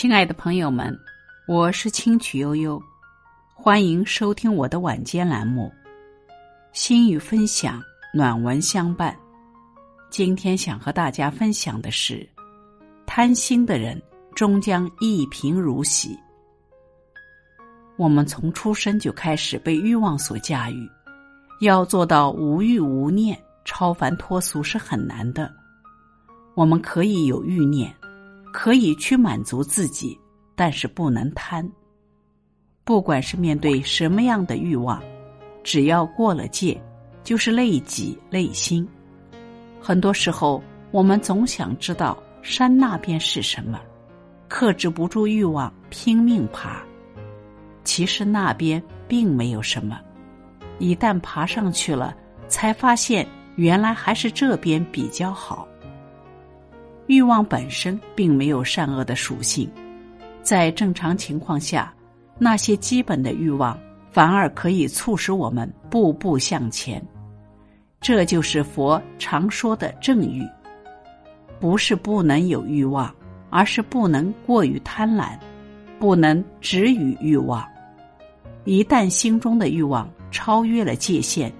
亲爱的朋友们，我是清曲悠悠，欢迎收听我的晚间栏目《心语分享》，暖文相伴。今天想和大家分享的是：贪心的人终将一贫如洗。我们从出生就开始被欲望所驾驭，要做到无欲无念、超凡脱俗是很难的。我们可以有欲念。可以去满足自己，但是不能贪。不管是面对什么样的欲望，只要过了界，就是累己累心。很多时候，我们总想知道山那边是什么，克制不住欲望，拼命爬。其实那边并没有什么，一旦爬上去了，才发现原来还是这边比较好。欲望本身并没有善恶的属性，在正常情况下，那些基本的欲望反而可以促使我们步步向前。这就是佛常说的正欲。不是不能有欲望，而是不能过于贪婪，不能止于欲望。一旦心中的欲望超越了界限，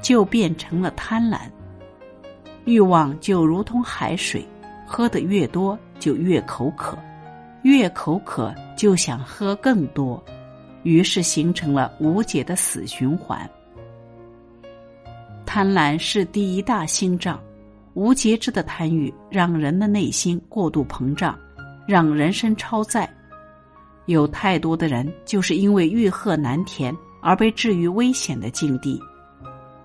就变成了贪婪。欲望就如同海水。喝的越多，就越口渴，越口渴就想喝更多，于是形成了无解的死循环。贪婪是第一大心障，无节制的贪欲让人的内心过度膨胀，让人生超载。有太多的人就是因为欲壑难填而被置于危险的境地，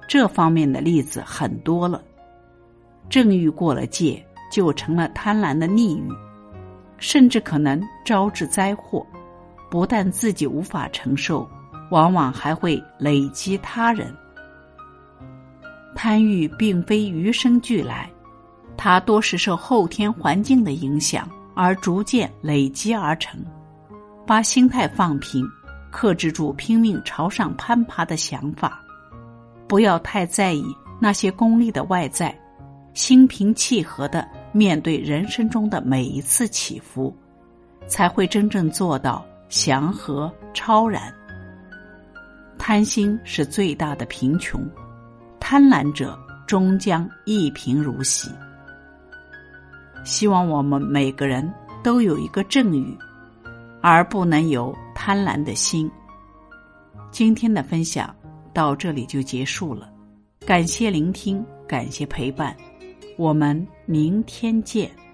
这方面的例子很多了。正欲过了界。就成了贪婪的逆欲，甚至可能招致灾祸。不但自己无法承受，往往还会累积他人。贪欲并非与生俱来，它多是受后天环境的影响而逐渐累积而成。把心态放平，克制住拼命朝上攀爬的想法，不要太在意那些功利的外在，心平气和的。面对人生中的每一次起伏，才会真正做到祥和超然。贪心是最大的贫穷，贪婪者终将一贫如洗。希望我们每个人都有一个正语，而不能有贪婪的心。今天的分享到这里就结束了，感谢聆听，感谢陪伴。我们明天见。